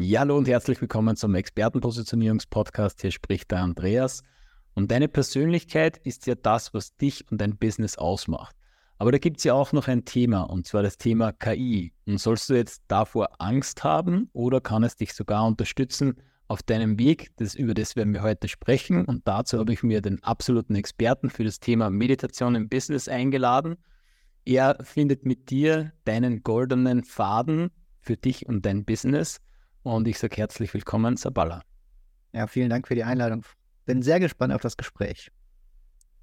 Ja, hallo und herzlich willkommen zum Expertenpositionierungspodcast. Hier spricht der Andreas. Und deine Persönlichkeit ist ja das, was dich und dein Business ausmacht. Aber da gibt es ja auch noch ein Thema, und zwar das Thema KI. Und sollst du jetzt davor Angst haben oder kann es dich sogar unterstützen auf deinem Weg? Das, über das werden wir heute sprechen. Und dazu habe ich mir den absoluten Experten für das Thema Meditation im Business eingeladen. Er findet mit dir deinen goldenen Faden für dich und dein Business. Und ich sage herzlich willkommen, Sabala. Ja, vielen Dank für die Einladung. Bin sehr gespannt auf das Gespräch.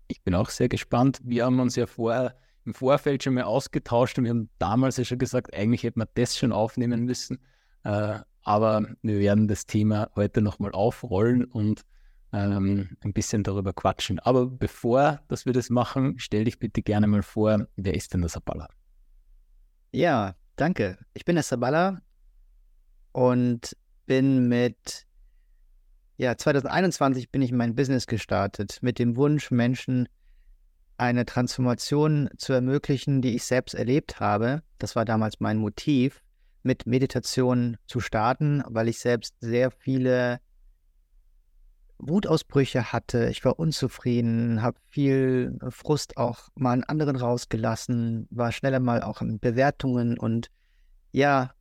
Ich bin auch sehr gespannt. Wir haben uns ja vorher im Vorfeld schon mal ausgetauscht und wir haben damals ja schon gesagt, eigentlich hätte man das schon aufnehmen müssen. Äh, aber wir werden das Thema heute nochmal aufrollen und ähm, ein bisschen darüber quatschen. Aber bevor dass wir das machen, stell dich bitte gerne mal vor, wer ist denn der Sabala? Ja, danke. Ich bin der Sabala, und bin mit, ja, 2021 bin ich in mein Business gestartet mit dem Wunsch, Menschen eine Transformation zu ermöglichen, die ich selbst erlebt habe. Das war damals mein Motiv, mit Meditation zu starten, weil ich selbst sehr viele Wutausbrüche hatte. Ich war unzufrieden, habe viel Frust auch mal an anderen rausgelassen, war schneller mal auch in Bewertungen und ja,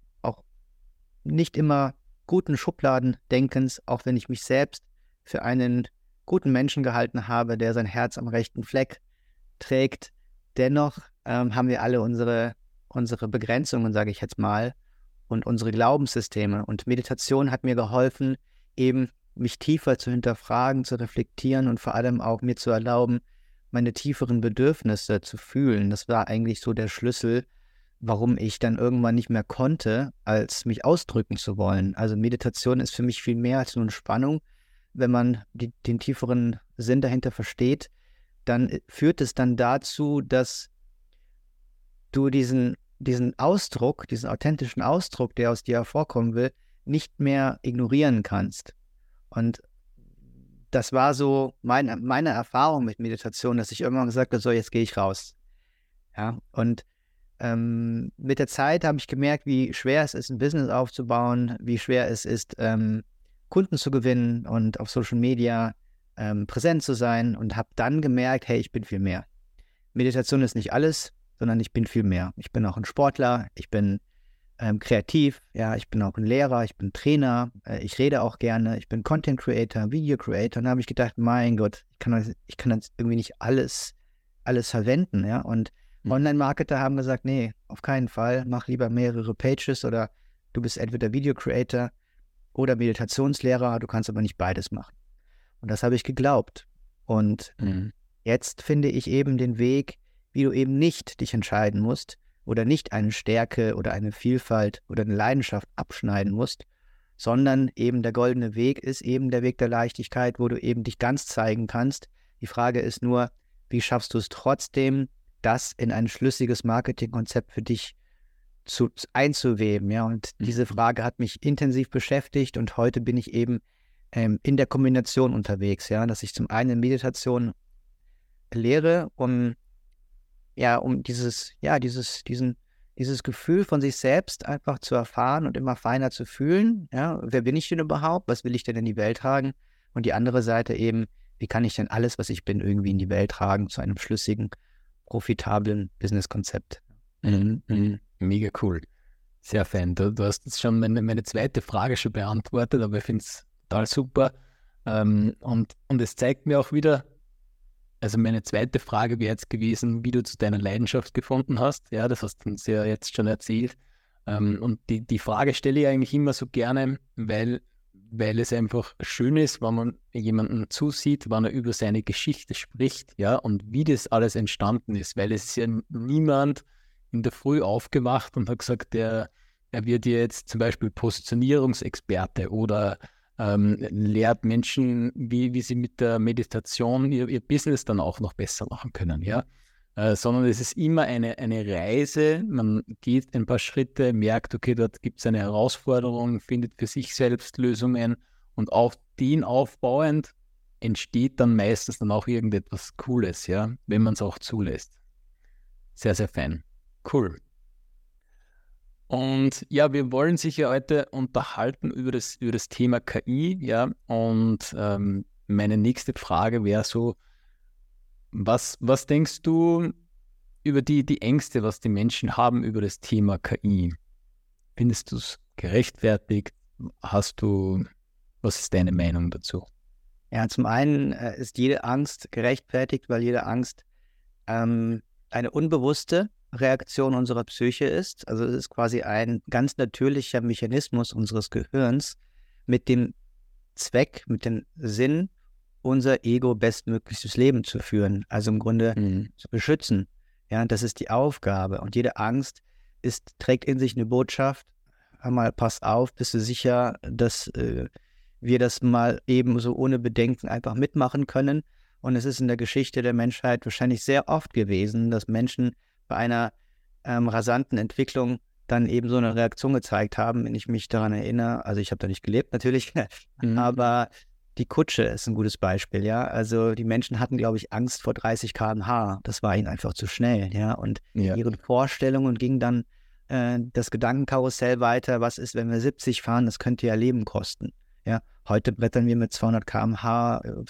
nicht immer guten Schubladendenkens, auch wenn ich mich selbst für einen guten Menschen gehalten habe, der sein Herz am rechten Fleck trägt. Dennoch ähm, haben wir alle unsere, unsere Begrenzungen, sage ich jetzt mal, und unsere Glaubenssysteme. Und Meditation hat mir geholfen, eben mich tiefer zu hinterfragen, zu reflektieren und vor allem auch mir zu erlauben, meine tieferen Bedürfnisse zu fühlen. Das war eigentlich so der Schlüssel, warum ich dann irgendwann nicht mehr konnte, als mich ausdrücken zu wollen. Also Meditation ist für mich viel mehr als nur Entspannung. Wenn man die, den tieferen Sinn dahinter versteht, dann äh, führt es dann dazu, dass du diesen, diesen Ausdruck, diesen authentischen Ausdruck, der aus dir hervorkommen will, nicht mehr ignorieren kannst. Und das war so mein, meine Erfahrung mit Meditation, dass ich irgendwann gesagt habe, so jetzt gehe ich raus. Ja, und ähm, mit der Zeit habe ich gemerkt, wie schwer es ist, ein Business aufzubauen, wie schwer es ist, ähm, Kunden zu gewinnen und auf Social Media ähm, präsent zu sein und habe dann gemerkt, hey, ich bin viel mehr. Meditation ist nicht alles, sondern ich bin viel mehr. Ich bin auch ein Sportler, ich bin ähm, kreativ, ja, ich bin auch ein Lehrer, ich bin Trainer, äh, ich rede auch gerne, ich bin Content Creator, Video Creator. Und da habe ich gedacht, mein Gott, ich kann, ich kann das irgendwie nicht alles, alles verwenden, ja. Und. Online-Marketer haben gesagt, nee, auf keinen Fall, mach lieber mehrere Pages oder du bist entweder Video-Creator oder Meditationslehrer, du kannst aber nicht beides machen. Und das habe ich geglaubt. Und mhm. jetzt finde ich eben den Weg, wie du eben nicht dich entscheiden musst oder nicht eine Stärke oder eine Vielfalt oder eine Leidenschaft abschneiden musst, sondern eben der goldene Weg ist eben der Weg der Leichtigkeit, wo du eben dich ganz zeigen kannst. Die Frage ist nur, wie schaffst du es trotzdem, das in ein schlüssiges Marketingkonzept für dich zu, einzuweben. Ja, und mhm. diese Frage hat mich intensiv beschäftigt und heute bin ich eben ähm, in der Kombination unterwegs, ja, dass ich zum einen Meditation lehre, um ja, um dieses, ja, dieses, diesen, dieses Gefühl von sich selbst einfach zu erfahren und immer feiner zu fühlen. Ja, wer bin ich denn überhaupt? Was will ich denn in die Welt tragen? Und die andere Seite eben, wie kann ich denn alles, was ich bin, irgendwie in die Welt tragen zu einem schlüssigen profitablen Businesskonzept. Mhm, mhm. Mega cool. Sehr fein. Du, du hast jetzt schon meine, meine, zweite Frage schon beantwortet, aber ich finde es total super. Ähm, und, und es zeigt mir auch wieder, also meine zweite Frage wäre jetzt gewesen, wie du zu deiner Leidenschaft gefunden hast. Ja, das hast du uns ja jetzt schon erzählt. Ähm, und die, die Frage stelle ich eigentlich immer so gerne, weil weil es einfach schön ist, wenn man jemanden zusieht, wenn er über seine Geschichte spricht, ja, und wie das alles entstanden ist, weil es ist ja niemand in der Früh aufgewacht und hat gesagt, der, er wird jetzt zum Beispiel Positionierungsexperte oder ähm, lehrt Menschen, wie, wie sie mit der Meditation ihr, ihr Business dann auch noch besser machen können, ja. Äh, sondern es ist immer eine, eine Reise. Man geht ein paar Schritte, merkt, okay, dort gibt es eine Herausforderung, findet für sich selbst Lösungen und auf den aufbauend entsteht dann meistens dann auch irgendetwas Cooles, ja, wenn man es auch zulässt. Sehr, sehr fein. Cool. Und ja, wir wollen sich ja heute unterhalten über das, über das Thema KI, ja. Und ähm, meine nächste Frage wäre so, was, was denkst du über die, die Ängste, was die Menschen haben über das Thema KI? Findest du es gerechtfertigt? Hast du, was ist deine Meinung dazu? Ja, zum einen äh, ist jede Angst gerechtfertigt, weil jede Angst ähm, eine unbewusste Reaktion unserer Psyche ist. Also es ist quasi ein ganz natürlicher Mechanismus unseres Gehirns mit dem Zweck, mit dem Sinn, unser Ego bestmögliches Leben zu führen. Also im Grunde mhm. zu beschützen. Ja, das ist die Aufgabe. Und jede Angst ist, trägt in sich eine Botschaft. Einmal pass auf, bist du sicher, dass äh, wir das mal eben so ohne Bedenken einfach mitmachen können. Und es ist in der Geschichte der Menschheit wahrscheinlich sehr oft gewesen, dass Menschen bei einer ähm, rasanten Entwicklung dann eben so eine Reaktion gezeigt haben, wenn ich mich daran erinnere. Also ich habe da nicht gelebt natürlich, mhm. aber die Kutsche ist ein gutes Beispiel, ja. Also die Menschen hatten, glaube ich, Angst vor 30 km/h. Das war ihnen einfach zu schnell, ja. Und ja. ihren Vorstellungen ging dann äh, das Gedankenkarussell weiter. Was ist, wenn wir 70 fahren? Das könnte ja Leben kosten, ja. Heute brettern wir mit 200 km/h auf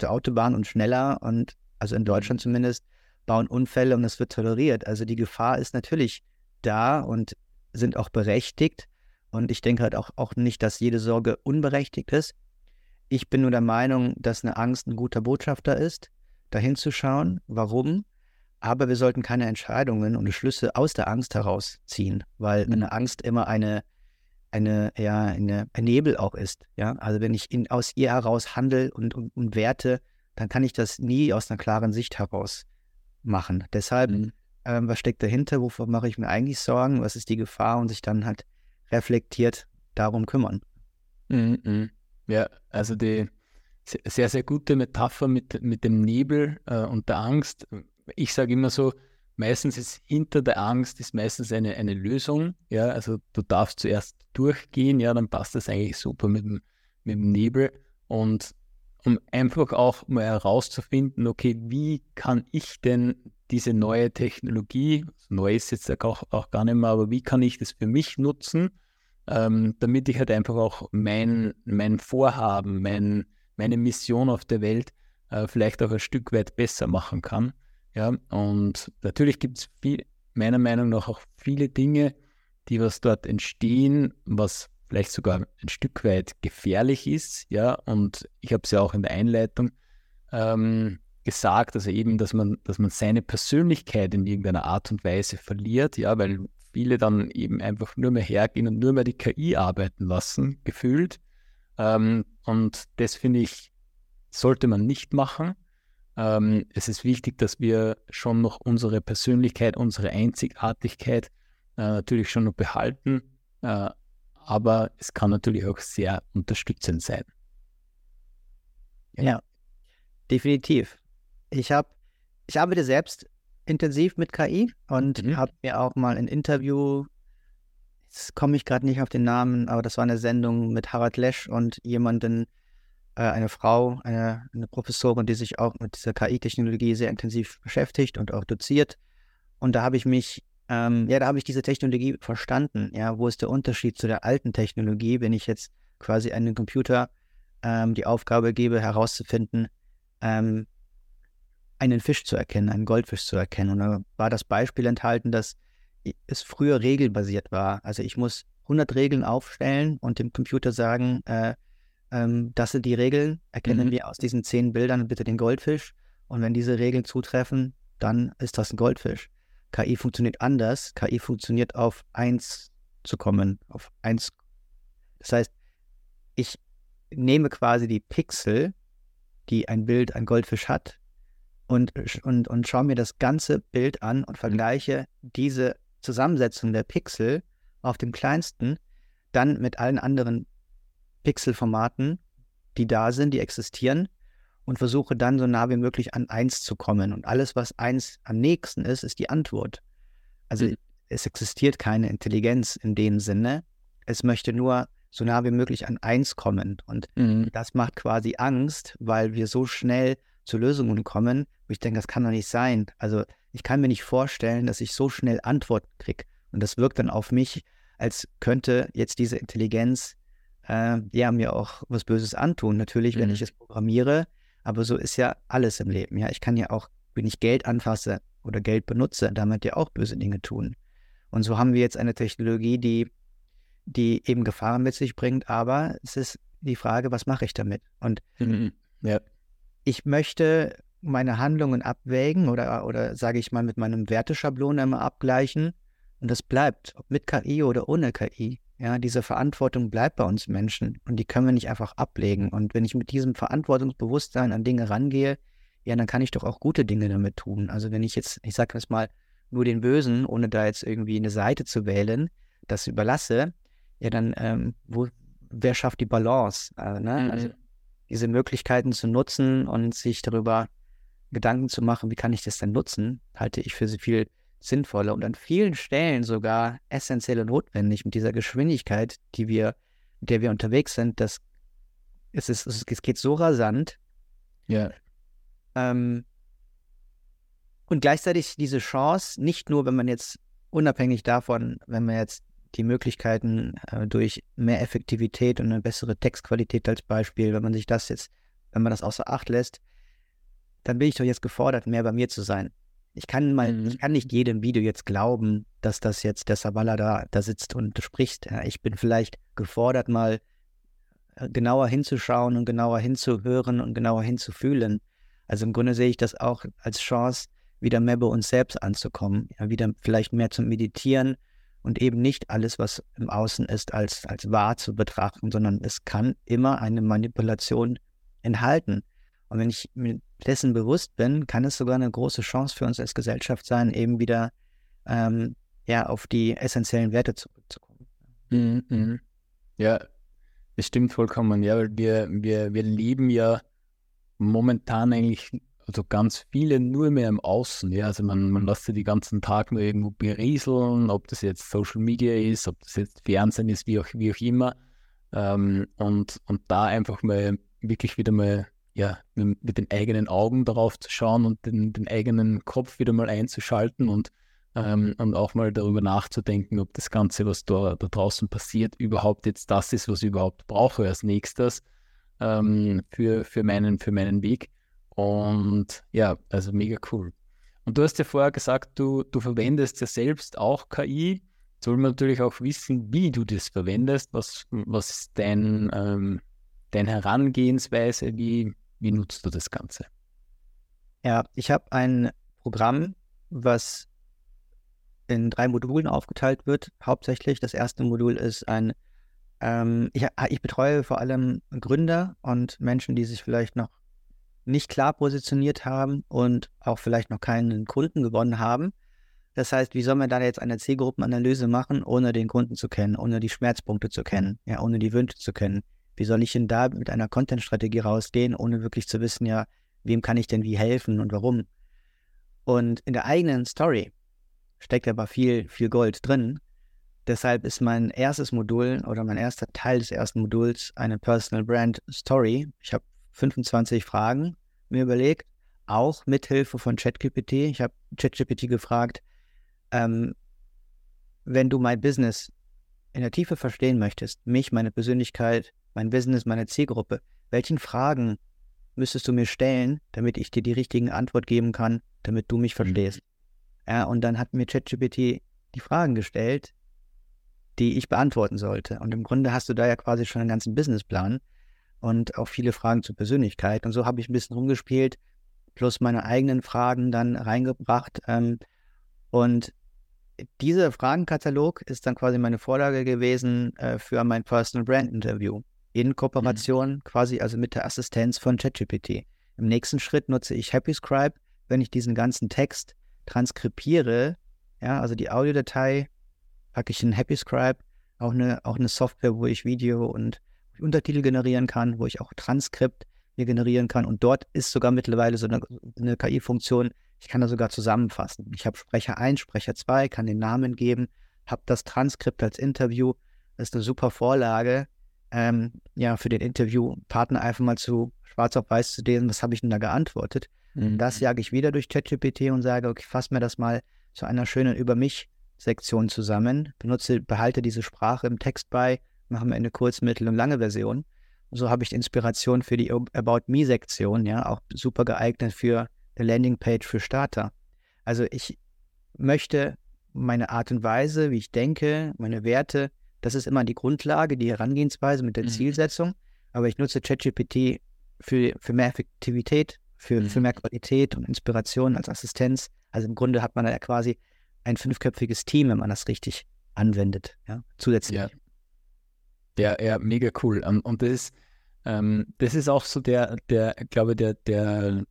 der Autobahn und schneller und also in Deutschland mhm. zumindest bauen Unfälle und es wird toleriert. Also die Gefahr ist natürlich da und sind auch berechtigt. Und ich denke halt auch, auch nicht, dass jede Sorge unberechtigt ist. Ich bin nur der Meinung, dass eine Angst ein guter Botschafter ist, dahin zu schauen, warum. Aber wir sollten keine Entscheidungen und Schlüsse aus der Angst herausziehen, weil mhm. eine Angst immer eine, eine, ja, eine, ein Nebel auch ist. Ja? Also wenn ich in, aus ihr heraus handle und, und, und werte, dann kann ich das nie aus einer klaren Sicht heraus machen. Deshalb, mhm. ähm, was steckt dahinter? Wovor mache ich mir eigentlich Sorgen? Was ist die Gefahr? Und sich dann halt reflektiert darum kümmern. Mhm. Ja, also die sehr, sehr gute Metapher mit, mit dem Nebel äh, und der Angst. Ich sage immer so, meistens ist hinter der Angst ist meistens eine, eine Lösung. Ja, also du darfst zuerst durchgehen, ja, dann passt das eigentlich super mit dem, mit dem Nebel. Und um einfach auch mal herauszufinden, okay, wie kann ich denn diese neue Technologie, neu ist jetzt auch, auch gar nicht mehr, aber wie kann ich das für mich nutzen, ähm, damit ich halt einfach auch mein, mein Vorhaben, mein, meine Mission auf der Welt äh, vielleicht auch ein Stück weit besser machen kann. Ja, und natürlich gibt es meiner Meinung nach auch viele Dinge, die was dort entstehen, was vielleicht sogar ein Stück weit gefährlich ist. Ja, und ich habe es ja auch in der Einleitung ähm, gesagt, also eben, dass man, dass man seine Persönlichkeit in irgendeiner Art und Weise verliert, ja, weil viele dann eben einfach nur mehr hergehen und nur mehr die KI arbeiten lassen, gefühlt. Ähm, und das finde ich, sollte man nicht machen. Ähm, es ist wichtig, dass wir schon noch unsere Persönlichkeit, unsere Einzigartigkeit äh, natürlich schon noch behalten. Äh, aber es kann natürlich auch sehr unterstützend sein. Ja, ja definitiv. Ich habe, ich arbeite selbst intensiv mit KI und mhm. habe mir auch mal ein Interview, jetzt komme ich gerade nicht auf den Namen, aber das war eine Sendung mit Harald Lesch und jemanden, äh, eine Frau, eine, eine Professorin, die sich auch mit dieser KI-Technologie sehr intensiv beschäftigt und auch doziert. Und da habe ich mich, ähm, ja, da habe ich diese Technologie verstanden. Ja, wo ist der Unterschied zu der alten Technologie, wenn ich jetzt quasi einem Computer ähm, die Aufgabe gebe, herauszufinden, ähm, einen Fisch zu erkennen, einen Goldfisch zu erkennen. Und da war das Beispiel enthalten, dass es früher regelbasiert war. Also ich muss 100 Regeln aufstellen und dem Computer sagen, äh, ähm, das sind die Regeln, erkennen mhm. wir aus diesen zehn Bildern bitte den Goldfisch. Und wenn diese Regeln zutreffen, dann ist das ein Goldfisch. KI funktioniert anders. KI funktioniert auf eins zu kommen, auf eins. Das heißt, ich nehme quasi die Pixel, die ein Bild, ein Goldfisch hat, und, und, und schaue mir das ganze Bild an und vergleiche diese Zusammensetzung der Pixel auf dem kleinsten dann mit allen anderen Pixelformaten, die da sind, die existieren und versuche dann so nah wie möglich an 1 zu kommen. Und alles, was 1 am nächsten ist, ist die Antwort. Also mhm. es existiert keine Intelligenz in dem Sinne. Es möchte nur so nah wie möglich an 1 kommen. Und mhm. das macht quasi Angst, weil wir so schnell zu Lösungen kommen, wo ich denke, das kann doch nicht sein. Also ich kann mir nicht vorstellen, dass ich so schnell Antwort kriege. Und das wirkt dann auf mich als könnte jetzt diese Intelligenz äh, ja mir auch was Böses antun. Natürlich, wenn Mhm. ich es programmiere, aber so ist ja alles im Leben. Ja, ich kann ja auch, wenn ich Geld anfasse oder Geld benutze, damit ja auch böse Dinge tun. Und so haben wir jetzt eine Technologie, die, die eben Gefahren mit sich bringt, aber es ist die Frage, was mache ich damit? Und Mhm. Ja. Ich möchte meine Handlungen abwägen oder, oder sage ich mal mit meinem Werteschablon einmal abgleichen und das bleibt, ob mit KI oder ohne KI. Ja, diese Verantwortung bleibt bei uns Menschen und die können wir nicht einfach ablegen. Und wenn ich mit diesem Verantwortungsbewusstsein an Dinge rangehe, ja, dann kann ich doch auch gute Dinge damit tun. Also wenn ich jetzt, ich sage das mal, nur den Bösen, ohne da jetzt irgendwie eine Seite zu wählen, das überlasse, ja, dann ähm, wo, wer schafft die Balance? Äh, ne? Mhm. Also diese Möglichkeiten zu nutzen und sich darüber Gedanken zu machen, wie kann ich das denn nutzen, halte ich für viel sinnvoller und an vielen Stellen sogar essentiell und notwendig mit dieser Geschwindigkeit, die wir, mit der wir unterwegs sind, dass es, ist, es geht so rasant Ja. ähm, und gleichzeitig diese Chance, nicht nur, wenn man jetzt unabhängig davon, wenn man jetzt die Möglichkeiten äh, durch mehr Effektivität und eine bessere Textqualität als Beispiel, wenn man sich das jetzt, wenn man das außer Acht lässt, dann bin ich doch jetzt gefordert, mehr bei mir zu sein. Ich kann mal, Mhm. ich kann nicht jedem Video jetzt glauben, dass das jetzt der Sabala da, da sitzt und spricht. Ja, ich bin vielleicht gefordert, mal äh, genauer hinzuschauen und genauer hinzuhören und genauer hinzufühlen. Also im Grunde sehe ich das auch als Chance, wieder mehr bei uns selbst anzukommen, ja, wieder vielleicht mehr zu meditieren und eben nicht alles, was im Außen ist, als, als wahr zu betrachten, sondern es kann immer eine Manipulation enthalten. Und wenn ich mir dessen bewusst bin, kann es sogar eine große Chance für uns als Gesellschaft sein, eben wieder ähm, ja, auf die essentiellen Werte zurückzukommen. Mhm. Mhm. Ja, das stimmt vollkommen. Ja, weil wir, wir, wir leben ja momentan eigentlich, also ganz viele nur mehr im Außen. Ja, also man, man lässt sich die ganzen Tag nur irgendwo berieseln, ob das jetzt Social Media ist, ob das jetzt Fernsehen ist, wie auch, wie auch immer. Ähm, und, und da einfach mal wirklich wieder mal ja, mit, mit den eigenen Augen darauf zu schauen und den, den eigenen Kopf wieder mal einzuschalten und, ähm, und auch mal darüber nachzudenken, ob das Ganze, was da, da draußen passiert, überhaupt jetzt das ist, was ich überhaupt brauche als nächstes ähm, für, für, meinen, für meinen Weg. Und ja, also mega cool. Und du hast ja vorher gesagt, du, du verwendest ja selbst auch KI. Soll man natürlich auch wissen, wie du das verwendest. Was, was ist dein, ähm, deine Herangehensweise? Wie, wie nutzt du das Ganze? Ja, ich habe ein Programm, was in drei Modulen aufgeteilt wird. Hauptsächlich das erste Modul ist ein, ähm, ich, ich betreue vor allem Gründer und Menschen, die sich vielleicht noch nicht klar positioniert haben und auch vielleicht noch keinen Kunden gewonnen haben. Das heißt, wie soll man da jetzt eine Zielgruppenanalyse machen, ohne den Kunden zu kennen, ohne die Schmerzpunkte zu kennen, ja, ohne die Wünsche zu kennen? Wie soll ich denn da mit einer Content-Strategie rausgehen, ohne wirklich zu wissen, ja, wem kann ich denn wie helfen und warum? Und in der eigenen Story steckt aber viel, viel Gold drin. Deshalb ist mein erstes Modul oder mein erster Teil des ersten Moduls eine Personal Brand Story. Ich habe 25 Fragen mir überlegt, auch mit Hilfe von ChatGPT. Ich habe ChatGPT gefragt, ähm, wenn du mein Business in der Tiefe verstehen möchtest, mich, meine Persönlichkeit, mein Business, meine Zielgruppe, welchen Fragen müsstest du mir stellen, damit ich dir die richtigen Antwort geben kann, damit du mich verstehst? Ja, und dann hat mir ChatGPT die Fragen gestellt, die ich beantworten sollte. Und im Grunde hast du da ja quasi schon einen ganzen Businessplan und auch viele Fragen zur Persönlichkeit. Und so habe ich ein bisschen rumgespielt, plus meine eigenen Fragen dann reingebracht. Ähm, und dieser Fragenkatalog ist dann quasi meine Vorlage gewesen äh, für mein Personal Brand Interview in Kooperation mhm. quasi also mit der Assistenz von ChatGPT. Im nächsten Schritt nutze ich HappyScribe, wenn ich diesen ganzen Text transkribiere, ja, also die Audiodatei packe ich in HappyScribe, auch eine, auch eine Software, wo ich Video und Untertitel generieren kann, wo ich auch Transkript mir generieren kann. Und dort ist sogar mittlerweile so eine, eine KI-Funktion, ich kann da sogar zusammenfassen. Ich habe Sprecher 1, Sprecher 2, kann den Namen geben, habe das Transkript als Interview. Das ist eine super Vorlage, ähm, ja, für den Interviewpartner einfach mal zu schwarz auf weiß zu lesen, was habe ich denn da geantwortet. Mhm. Das jage ich wieder durch ChatGPT und sage, okay, fass mir das mal zu einer schönen über mich Me-Sektion zusammen, benutze, behalte diese Sprache im Text bei, mache mir eine kurz-, mittel- und lange Version. So habe ich Inspiration für die About Me-Sektion, ja, auch super geeignet für eine Landingpage für Starter. Also ich möchte meine Art und Weise, wie ich denke, meine Werte, das ist immer die Grundlage, die Herangehensweise mit der mhm. Zielsetzung. Aber ich nutze ChatGPT für, für mehr Effektivität, für, mhm. für mehr Qualität und Inspiration als Assistenz. Also im Grunde hat man ja quasi ein fünfköpfiges Team, wenn man das richtig anwendet, ja, zusätzlich. Ja, ja, ja mega cool. Und das ist, ähm, das ist auch so der, der, glaube der, der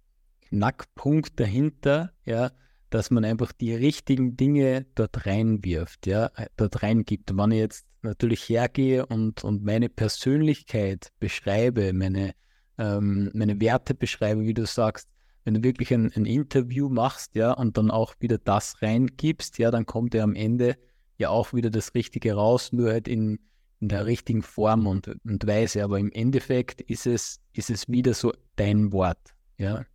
Knackpunkt dahinter, ja, dass man einfach die richtigen Dinge dort reinwirft, ja, äh, dort reingibt. Wenn ich jetzt natürlich hergehe und, und meine Persönlichkeit beschreibe, meine, ähm, meine Werte beschreibe, wie du sagst, wenn du wirklich ein, ein, Interview machst, ja, und dann auch wieder das reingibst, ja, dann kommt ja am Ende ja auch wieder das Richtige raus, nur halt in, in der richtigen Form und, und Weise. Aber im Endeffekt ist es, ist es wieder so dein Wort, ja.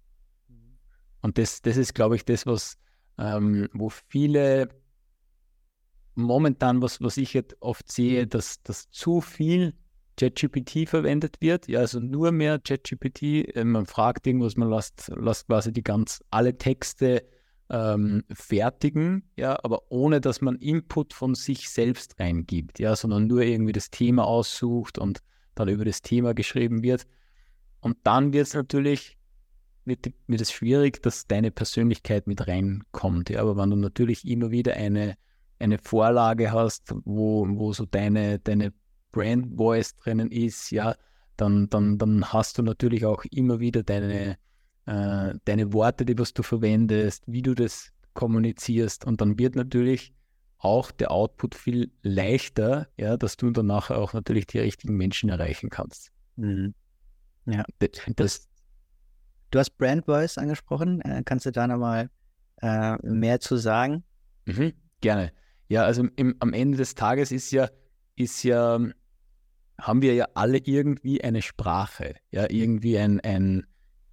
Und das, das ist, glaube ich, das, was, ähm, wo viele momentan, was, was ich jetzt oft sehe, dass, dass zu viel ChatGPT verwendet wird. Ja, also nur mehr ChatGPT. Äh, man fragt irgendwas, man lässt, lässt quasi die ganz alle Texte ähm, fertigen, ja, aber ohne dass man Input von sich selbst reingibt, ja, sondern nur irgendwie das Thema aussucht und dann über das Thema geschrieben wird. Und dann wird es natürlich wird, wird es schwierig, dass deine Persönlichkeit mit reinkommt. Ja, aber wenn du natürlich immer wieder eine, eine Vorlage hast, wo, wo so deine, deine Brand Voice drinnen ist, ja, dann, dann, dann hast du natürlich auch immer wieder deine, äh, deine Worte, die was du verwendest, wie du das kommunizierst und dann wird natürlich auch der Output viel leichter, ja, dass du danach auch natürlich die richtigen Menschen erreichen kannst. Mhm. Ja, das, das, Du hast Brand Voice angesprochen. Äh, kannst du da nochmal äh, mehr zu sagen? Mhm, gerne. Ja, also im, am Ende des Tages ist ja, ist ja, haben wir ja alle irgendwie eine Sprache. Ja, irgendwie ein, ein,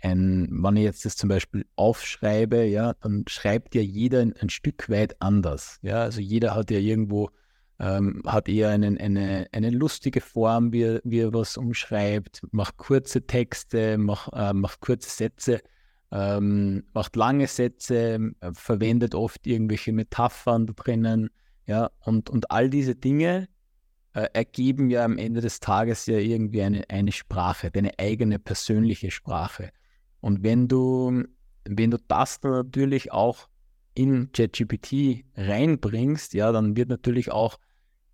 ein, wenn ich jetzt das zum Beispiel aufschreibe, ja, dann schreibt ja jeder ein, ein Stück weit anders. Ja, also jeder hat ja irgendwo ähm, hat eher einen, eine, eine lustige Form, wie er, wie er was umschreibt, macht kurze Texte, macht, äh, macht kurze Sätze, ähm, macht lange Sätze, äh, verwendet oft irgendwelche Metaphern da drinnen, ja, und, und all diese Dinge äh, ergeben ja am Ende des Tages ja irgendwie eine, eine Sprache, deine eigene persönliche Sprache. Und wenn du, wenn du das dann natürlich auch in ChatGPT reinbringst, ja, dann wird natürlich auch,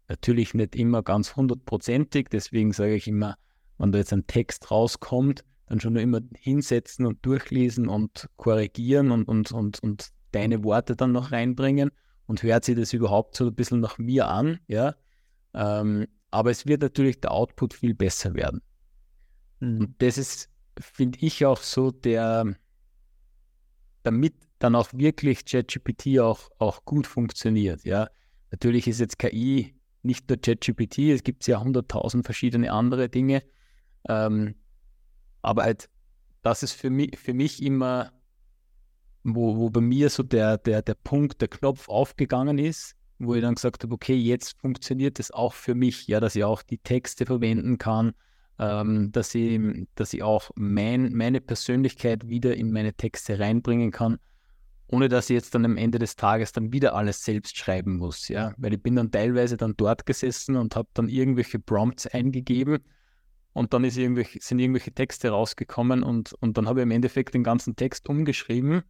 natürlich nicht immer ganz hundertprozentig, deswegen sage ich immer, wenn da jetzt ein Text rauskommt, dann schon nur immer hinsetzen und durchlesen und korrigieren und, und, und, und deine Worte dann noch reinbringen und hört sich das überhaupt so ein bisschen nach mir an, ja. Ähm, aber es wird natürlich der Output viel besser werden. Mhm. Und das ist, finde ich, auch so der, damit dann auch wirklich ChatGPT auch, auch gut funktioniert. Ja, natürlich ist jetzt KI nicht nur ChatGPT, es gibt ja hunderttausend verschiedene andere Dinge. Ähm, aber halt, das ist für mich, für mich immer, wo, wo bei mir so der, der, der Punkt, der Knopf aufgegangen ist, wo ich dann gesagt habe, okay, jetzt funktioniert das auch für mich, ja, dass ich auch die Texte verwenden kann, ähm, dass, ich, dass ich auch mein, meine Persönlichkeit wieder in meine Texte reinbringen kann ohne dass ich jetzt dann am Ende des Tages dann wieder alles selbst schreiben muss, ja, weil ich bin dann teilweise dann dort gesessen und habe dann irgendwelche Prompts eingegeben und dann irgendwelche, sind irgendwelche Texte rausgekommen und, und dann habe ich im Endeffekt den ganzen Text umgeschrieben,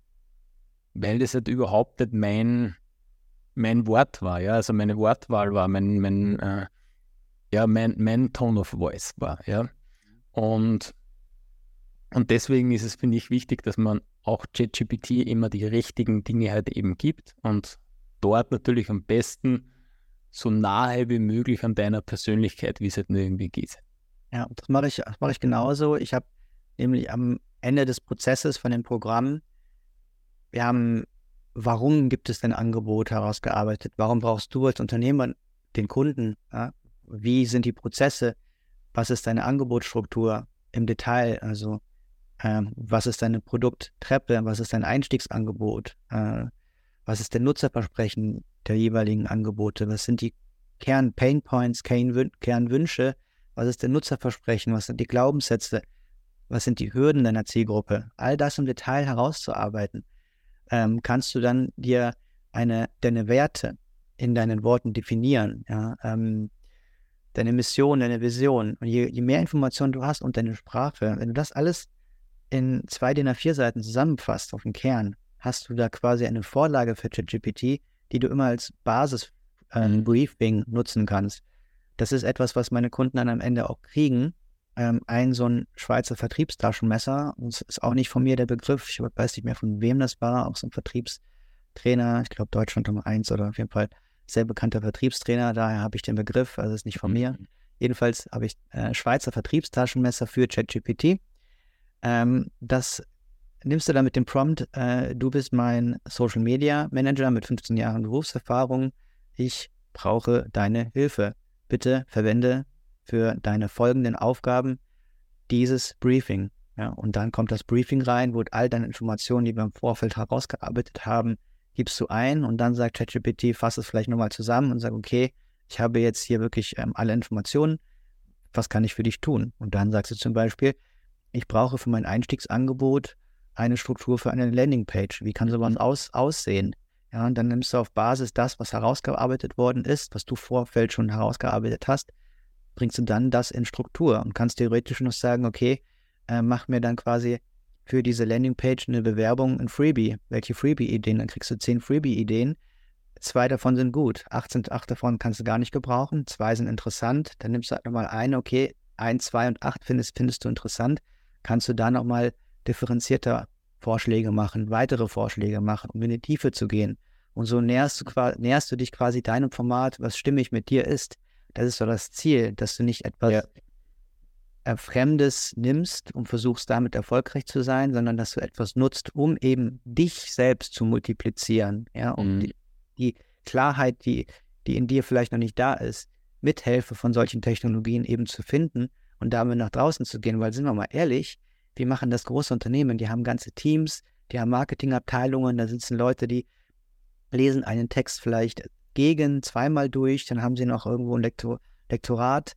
weil das halt überhaupt nicht mein, mein Wort war, ja, also meine Wortwahl war, mein, mein, äh, ja, mein, mein Tone of Voice war, ja, und und deswegen ist es, finde ich, wichtig, dass man auch ChatGPT immer die richtigen Dinge halt eben gibt und dort natürlich am besten so nahe wie möglich an deiner Persönlichkeit, wie es halt nur irgendwie geht. Ja, das mache ich, das mache ich genauso. Ich habe nämlich am Ende des Prozesses von dem Programm, wir haben, warum gibt es denn Angebot herausgearbeitet? Warum brauchst du als Unternehmer den Kunden? Ja? Wie sind die Prozesse? Was ist deine Angebotsstruktur im Detail? Also ähm, was ist deine Produkttreppe? Was ist dein Einstiegsangebot? Äh, was ist dein Nutzerversprechen? der jeweiligen Angebote? Was sind die Kern-Painpoints, Kernwünsche? Was ist der Nutzerversprechen? Was sind die Glaubenssätze? Was sind die Hürden deiner Zielgruppe? All das im Detail herauszuarbeiten, ähm, kannst du dann dir eine, deine Werte in deinen Worten definieren. Ja? Ähm, deine Mission, deine Vision. Und je, je mehr Informationen du hast und deine Sprache, wenn du das alles in zwei DIN A4 Seiten zusammenfasst auf den Kern, hast du da quasi eine Vorlage für ChatGPT, die du immer als Basis-Briefing ähm, nutzen kannst. Das ist etwas, was meine Kunden dann am Ende auch kriegen. Ähm, ein so ein Schweizer Vertriebstaschenmesser, das ist auch nicht von mir der Begriff, ich weiß nicht mehr von wem das war, auch so ein Vertriebstrainer, ich glaube Deutschland Nummer eins oder auf jeden Fall sehr bekannter Vertriebstrainer, daher habe ich den Begriff, also ist nicht von mhm. mir. Jedenfalls habe ich äh, Schweizer Vertriebstaschenmesser für ChatGPT. Ähm, das nimmst du dann mit dem Prompt, äh, du bist mein Social Media Manager mit 15 Jahren Berufserfahrung. Ich brauche deine Hilfe. Bitte verwende für deine folgenden Aufgaben dieses Briefing. Ja, und dann kommt das Briefing rein, wo all deine Informationen, die wir im Vorfeld herausgearbeitet haben, gibst du ein und dann sagt ChatGPT, fass es vielleicht nochmal zusammen und sagt, okay, ich habe jetzt hier wirklich ähm, alle Informationen, was kann ich für dich tun? Und dann sagst du zum Beispiel, ich brauche für mein Einstiegsangebot eine Struktur für eine Landingpage. Wie kann sowas aus, aussehen? Ja, und dann nimmst du auf Basis das, was herausgearbeitet worden ist, was du Vorfeld schon herausgearbeitet hast, bringst du dann das in Struktur und kannst theoretisch noch sagen, okay, äh, mach mir dann quasi für diese Landingpage eine Bewerbung, ein Freebie. Welche Freebie-Ideen? Dann kriegst du zehn Freebie-Ideen. Zwei davon sind gut. Acht, sind, acht davon kannst du gar nicht gebrauchen. Zwei sind interessant. Dann nimmst du halt nochmal eine, okay, ein, zwei und acht findest, findest du interessant. Kannst du da nochmal differenzierter Vorschläge machen, weitere Vorschläge machen, um in die Tiefe zu gehen. Und so näherst du, näherst du dich quasi deinem Format, was stimmig mit dir ist. Das ist so das Ziel, dass du nicht etwas ja. Fremdes nimmst und versuchst damit erfolgreich zu sein, sondern dass du etwas nutzt, um eben dich selbst zu multiplizieren, ja, um mhm. die, die, Klarheit, die, die in dir vielleicht noch nicht da ist, mithilfe von solchen Technologien eben zu finden und damit nach draußen zu gehen, weil sind wir mal ehrlich, wir machen das große Unternehmen, die haben ganze Teams, die haben Marketingabteilungen, da sitzen Leute, die lesen einen Text vielleicht gegen zweimal durch, dann haben sie noch irgendwo ein Lektor, Lektorat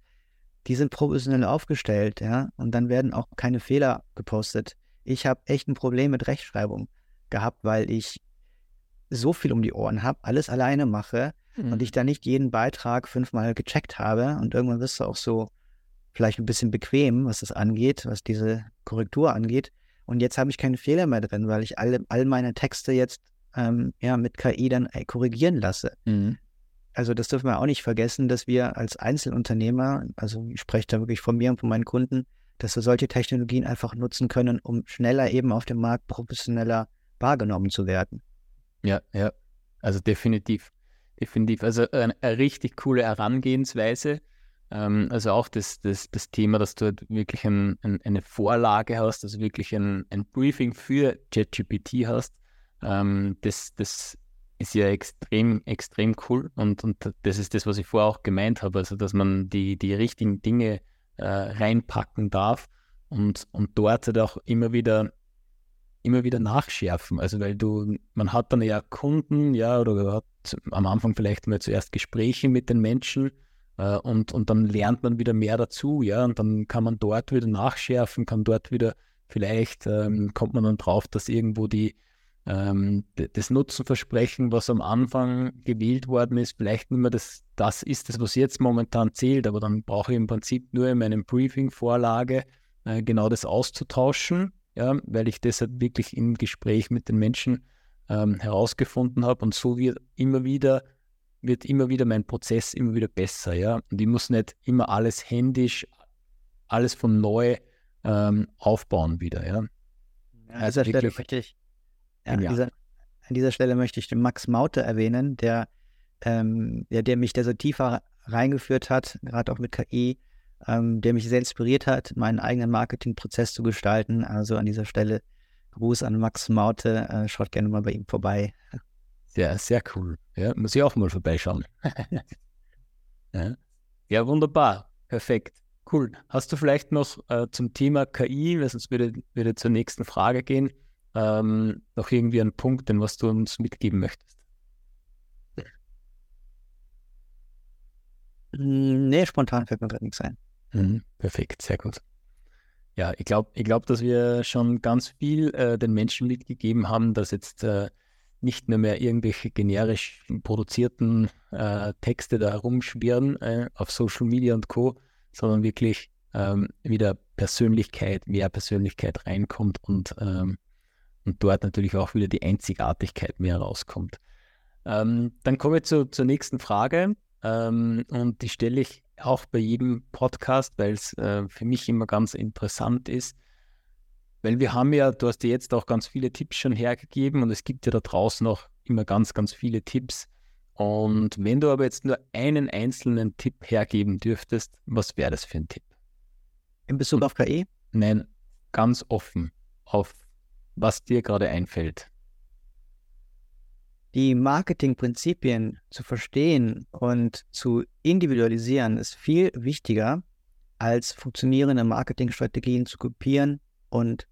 die sind professionell aufgestellt, ja, und dann werden auch keine Fehler gepostet. Ich habe echt ein Problem mit Rechtschreibung gehabt, weil ich so viel um die Ohren habe, alles alleine mache mhm. und ich da nicht jeden Beitrag fünfmal gecheckt habe und irgendwann wirst du auch so vielleicht ein bisschen bequem, was das angeht, was diese Korrektur angeht. Und jetzt habe ich keine Fehler mehr drin, weil ich alle, all meine Texte jetzt ähm, ja, mit KI dann äh, korrigieren lasse. Mhm also das dürfen wir auch nicht vergessen, dass wir als Einzelunternehmer, also ich spreche da wirklich von mir und von meinen Kunden, dass wir solche Technologien einfach nutzen können, um schneller eben auf dem Markt professioneller wahrgenommen zu werden. Ja, ja, also definitiv, definitiv. Also eine, eine richtig coole Herangehensweise. Ähm, also auch das, das, das Thema, dass du halt wirklich ein, ein, eine Vorlage hast, also wirklich ein, ein Briefing für ChatGPT hast. Ähm, das, das ist ja extrem, extrem cool. Und, und das ist das, was ich vorher auch gemeint habe, also dass man die, die richtigen Dinge äh, reinpacken darf und, und dort halt auch immer wieder immer wieder nachschärfen. Also weil du, man hat dann ja Kunden, ja, oder hat am Anfang vielleicht mal zuerst Gespräche mit den Menschen äh, und, und dann lernt man wieder mehr dazu, ja, und dann kann man dort wieder nachschärfen, kann dort wieder, vielleicht ähm, kommt man dann drauf, dass irgendwo die, ähm, das Nutzenversprechen, was am Anfang gewählt worden ist, vielleicht nicht mehr das, das ist das, was jetzt momentan zählt, aber dann brauche ich im Prinzip nur in meinem Briefing-Vorlage äh, genau das auszutauschen, ja, weil ich das halt wirklich im Gespräch mit den Menschen ähm, herausgefunden habe und so wird immer wieder wird immer wieder mein Prozess immer wieder besser, ja. Und ich muss nicht immer alles händisch, alles von neu ähm, aufbauen wieder, ja. ja also wirklich, möchte ja, an, dieser, an, dieser, Stelle möchte ich den Max Maute erwähnen, der, ähm, der, der mich da so tiefer reingeführt hat, gerade auch mit KI, ähm, der mich sehr inspiriert hat, meinen eigenen Marketingprozess zu gestalten. Also an dieser Stelle Gruß an Max Maute, äh, schaut gerne mal bei ihm vorbei. Ja, sehr cool. Ja, muss ich auch mal vorbeischauen. ja. ja, wunderbar. Perfekt. Cool. Hast du vielleicht noch äh, zum Thema KI, weil sonst würde, würde zur nächsten Frage gehen, ähm, noch irgendwie einen Punkt, den was du uns mitgeben möchtest? Nee, spontan fällt mir gerade nichts ein. Mhm, perfekt, sehr gut. Ja, ich glaube, ich glaub, dass wir schon ganz viel äh, den Menschen mitgegeben haben, dass jetzt äh, nicht nur mehr irgendwelche generisch produzierten äh, Texte da herumschwirren äh, auf Social Media und Co., sondern wirklich ähm, wieder Persönlichkeit, mehr Persönlichkeit reinkommt und, ähm, und dort natürlich auch wieder die Einzigartigkeit mehr rauskommt. Ähm, dann komme ich zu, zur nächsten Frage ähm, und die stelle ich auch bei jedem Podcast, weil es äh, für mich immer ganz interessant ist. Weil wir haben ja, du hast dir jetzt auch ganz viele Tipps schon hergegeben und es gibt ja da draußen noch immer ganz, ganz viele Tipps. Und wenn du aber jetzt nur einen einzelnen Tipp hergeben dürftest, was wäre das für ein Tipp? In Bezug auf KI? Nein, ganz offen auf was dir gerade einfällt. Die Marketingprinzipien zu verstehen und zu individualisieren ist viel wichtiger, als funktionierende Marketingstrategien zu kopieren und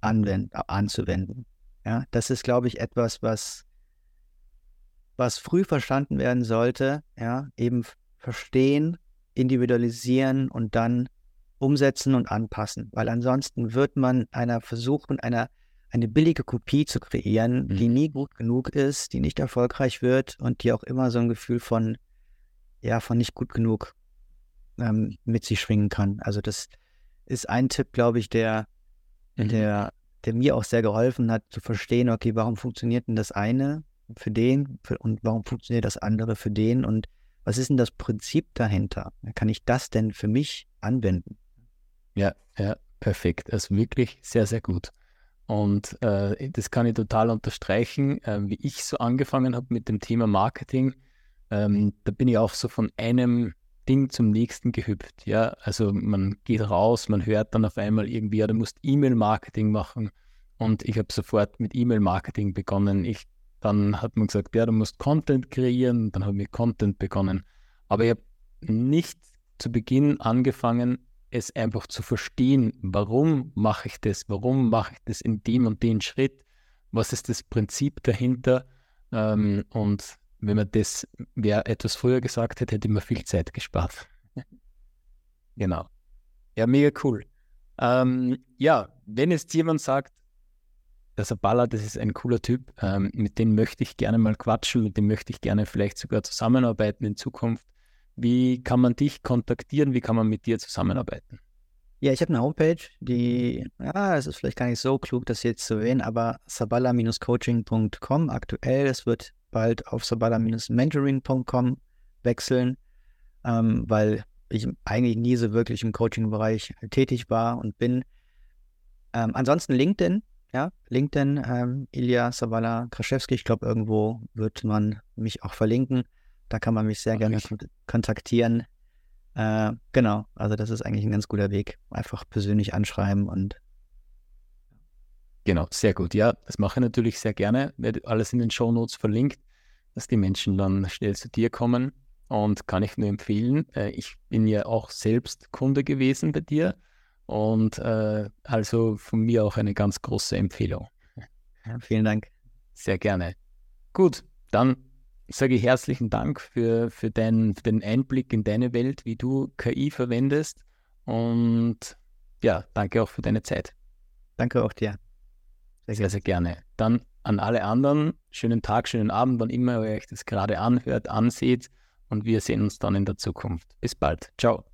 anzuwenden. Ja, das ist, glaube ich, etwas, was, was früh verstanden werden sollte. Ja, eben verstehen, individualisieren und dann umsetzen und anpassen, weil ansonsten wird man einer versuchen, einer eine billige Kopie zu kreieren, mhm. die nie gut genug ist, die nicht erfolgreich wird und die auch immer so ein Gefühl von, ja, von nicht gut genug ähm, mit sich schwingen kann. Also das ist ein Tipp, glaube ich, der, mhm. der, der mir auch sehr geholfen hat, zu verstehen, okay, warum funktioniert denn das eine für den für, und warum funktioniert das andere für den und was ist denn das Prinzip dahinter? Kann ich das denn für mich anwenden? Ja, ja, perfekt. Das ist wirklich sehr, sehr gut. Und äh, das kann ich total unterstreichen, äh, wie ich so angefangen habe mit dem Thema Marketing. Ähm, da bin ich auch so von einem Ding zum nächsten gehüpft. Ja, also man geht raus, man hört dann auf einmal irgendwie, ja, du musst E-Mail-Marketing machen. Und ich habe sofort mit E-Mail-Marketing begonnen. Ich, dann hat man gesagt, ja, du musst Content kreieren. Dann habe ich mit Content begonnen. Aber ich habe nicht zu Beginn angefangen, es einfach zu verstehen, warum mache ich das, warum mache ich das in dem und dem Schritt, was ist das Prinzip dahinter. Ähm, und wenn man das, wer etwas früher gesagt hätte, hätte man viel Zeit gespart. genau. Ja, mega cool. Ähm, ja, wenn jetzt jemand sagt, der Sabala, das ist ein cooler Typ, ähm, mit dem möchte ich gerne mal quatschen, mit dem möchte ich gerne vielleicht sogar zusammenarbeiten in Zukunft, wie kann man dich kontaktieren? Wie kann man mit dir zusammenarbeiten? Ja, ich habe eine Homepage, die, ja, es ist vielleicht gar nicht so klug, das jetzt zu erwähnen, aber sabala-coaching.com aktuell. Es wird bald auf sabala-mentoring.com wechseln, ähm, weil ich eigentlich nie so wirklich im Coaching-Bereich tätig war und bin. Ähm, ansonsten LinkedIn, ja, LinkedIn, ähm, Ilya Sabala Kraschewski, ich glaube, irgendwo wird man mich auch verlinken. Da kann man mich sehr Ach, gerne kontaktieren. Äh, genau, also das ist eigentlich ein ganz guter Weg. Einfach persönlich anschreiben und. Genau, sehr gut. Ja, das mache ich natürlich sehr gerne. Werde alles in den Show Notes verlinkt, dass die Menschen dann schnell zu dir kommen. Und kann ich nur empfehlen. Äh, ich bin ja auch selbst Kunde gewesen bei dir. Und äh, also von mir auch eine ganz große Empfehlung. Ja, vielen Dank. Sehr gerne. Gut, dann sage ich herzlichen Dank für, für, dein, für den Einblick in deine Welt, wie du KI verwendest. Und ja, danke auch für deine Zeit. Danke auch dir. Sehr, sehr, sehr gerne. Dann an alle anderen, schönen Tag, schönen Abend, wann immer ihr euch das gerade anhört, anseht. Und wir sehen uns dann in der Zukunft. Bis bald. Ciao.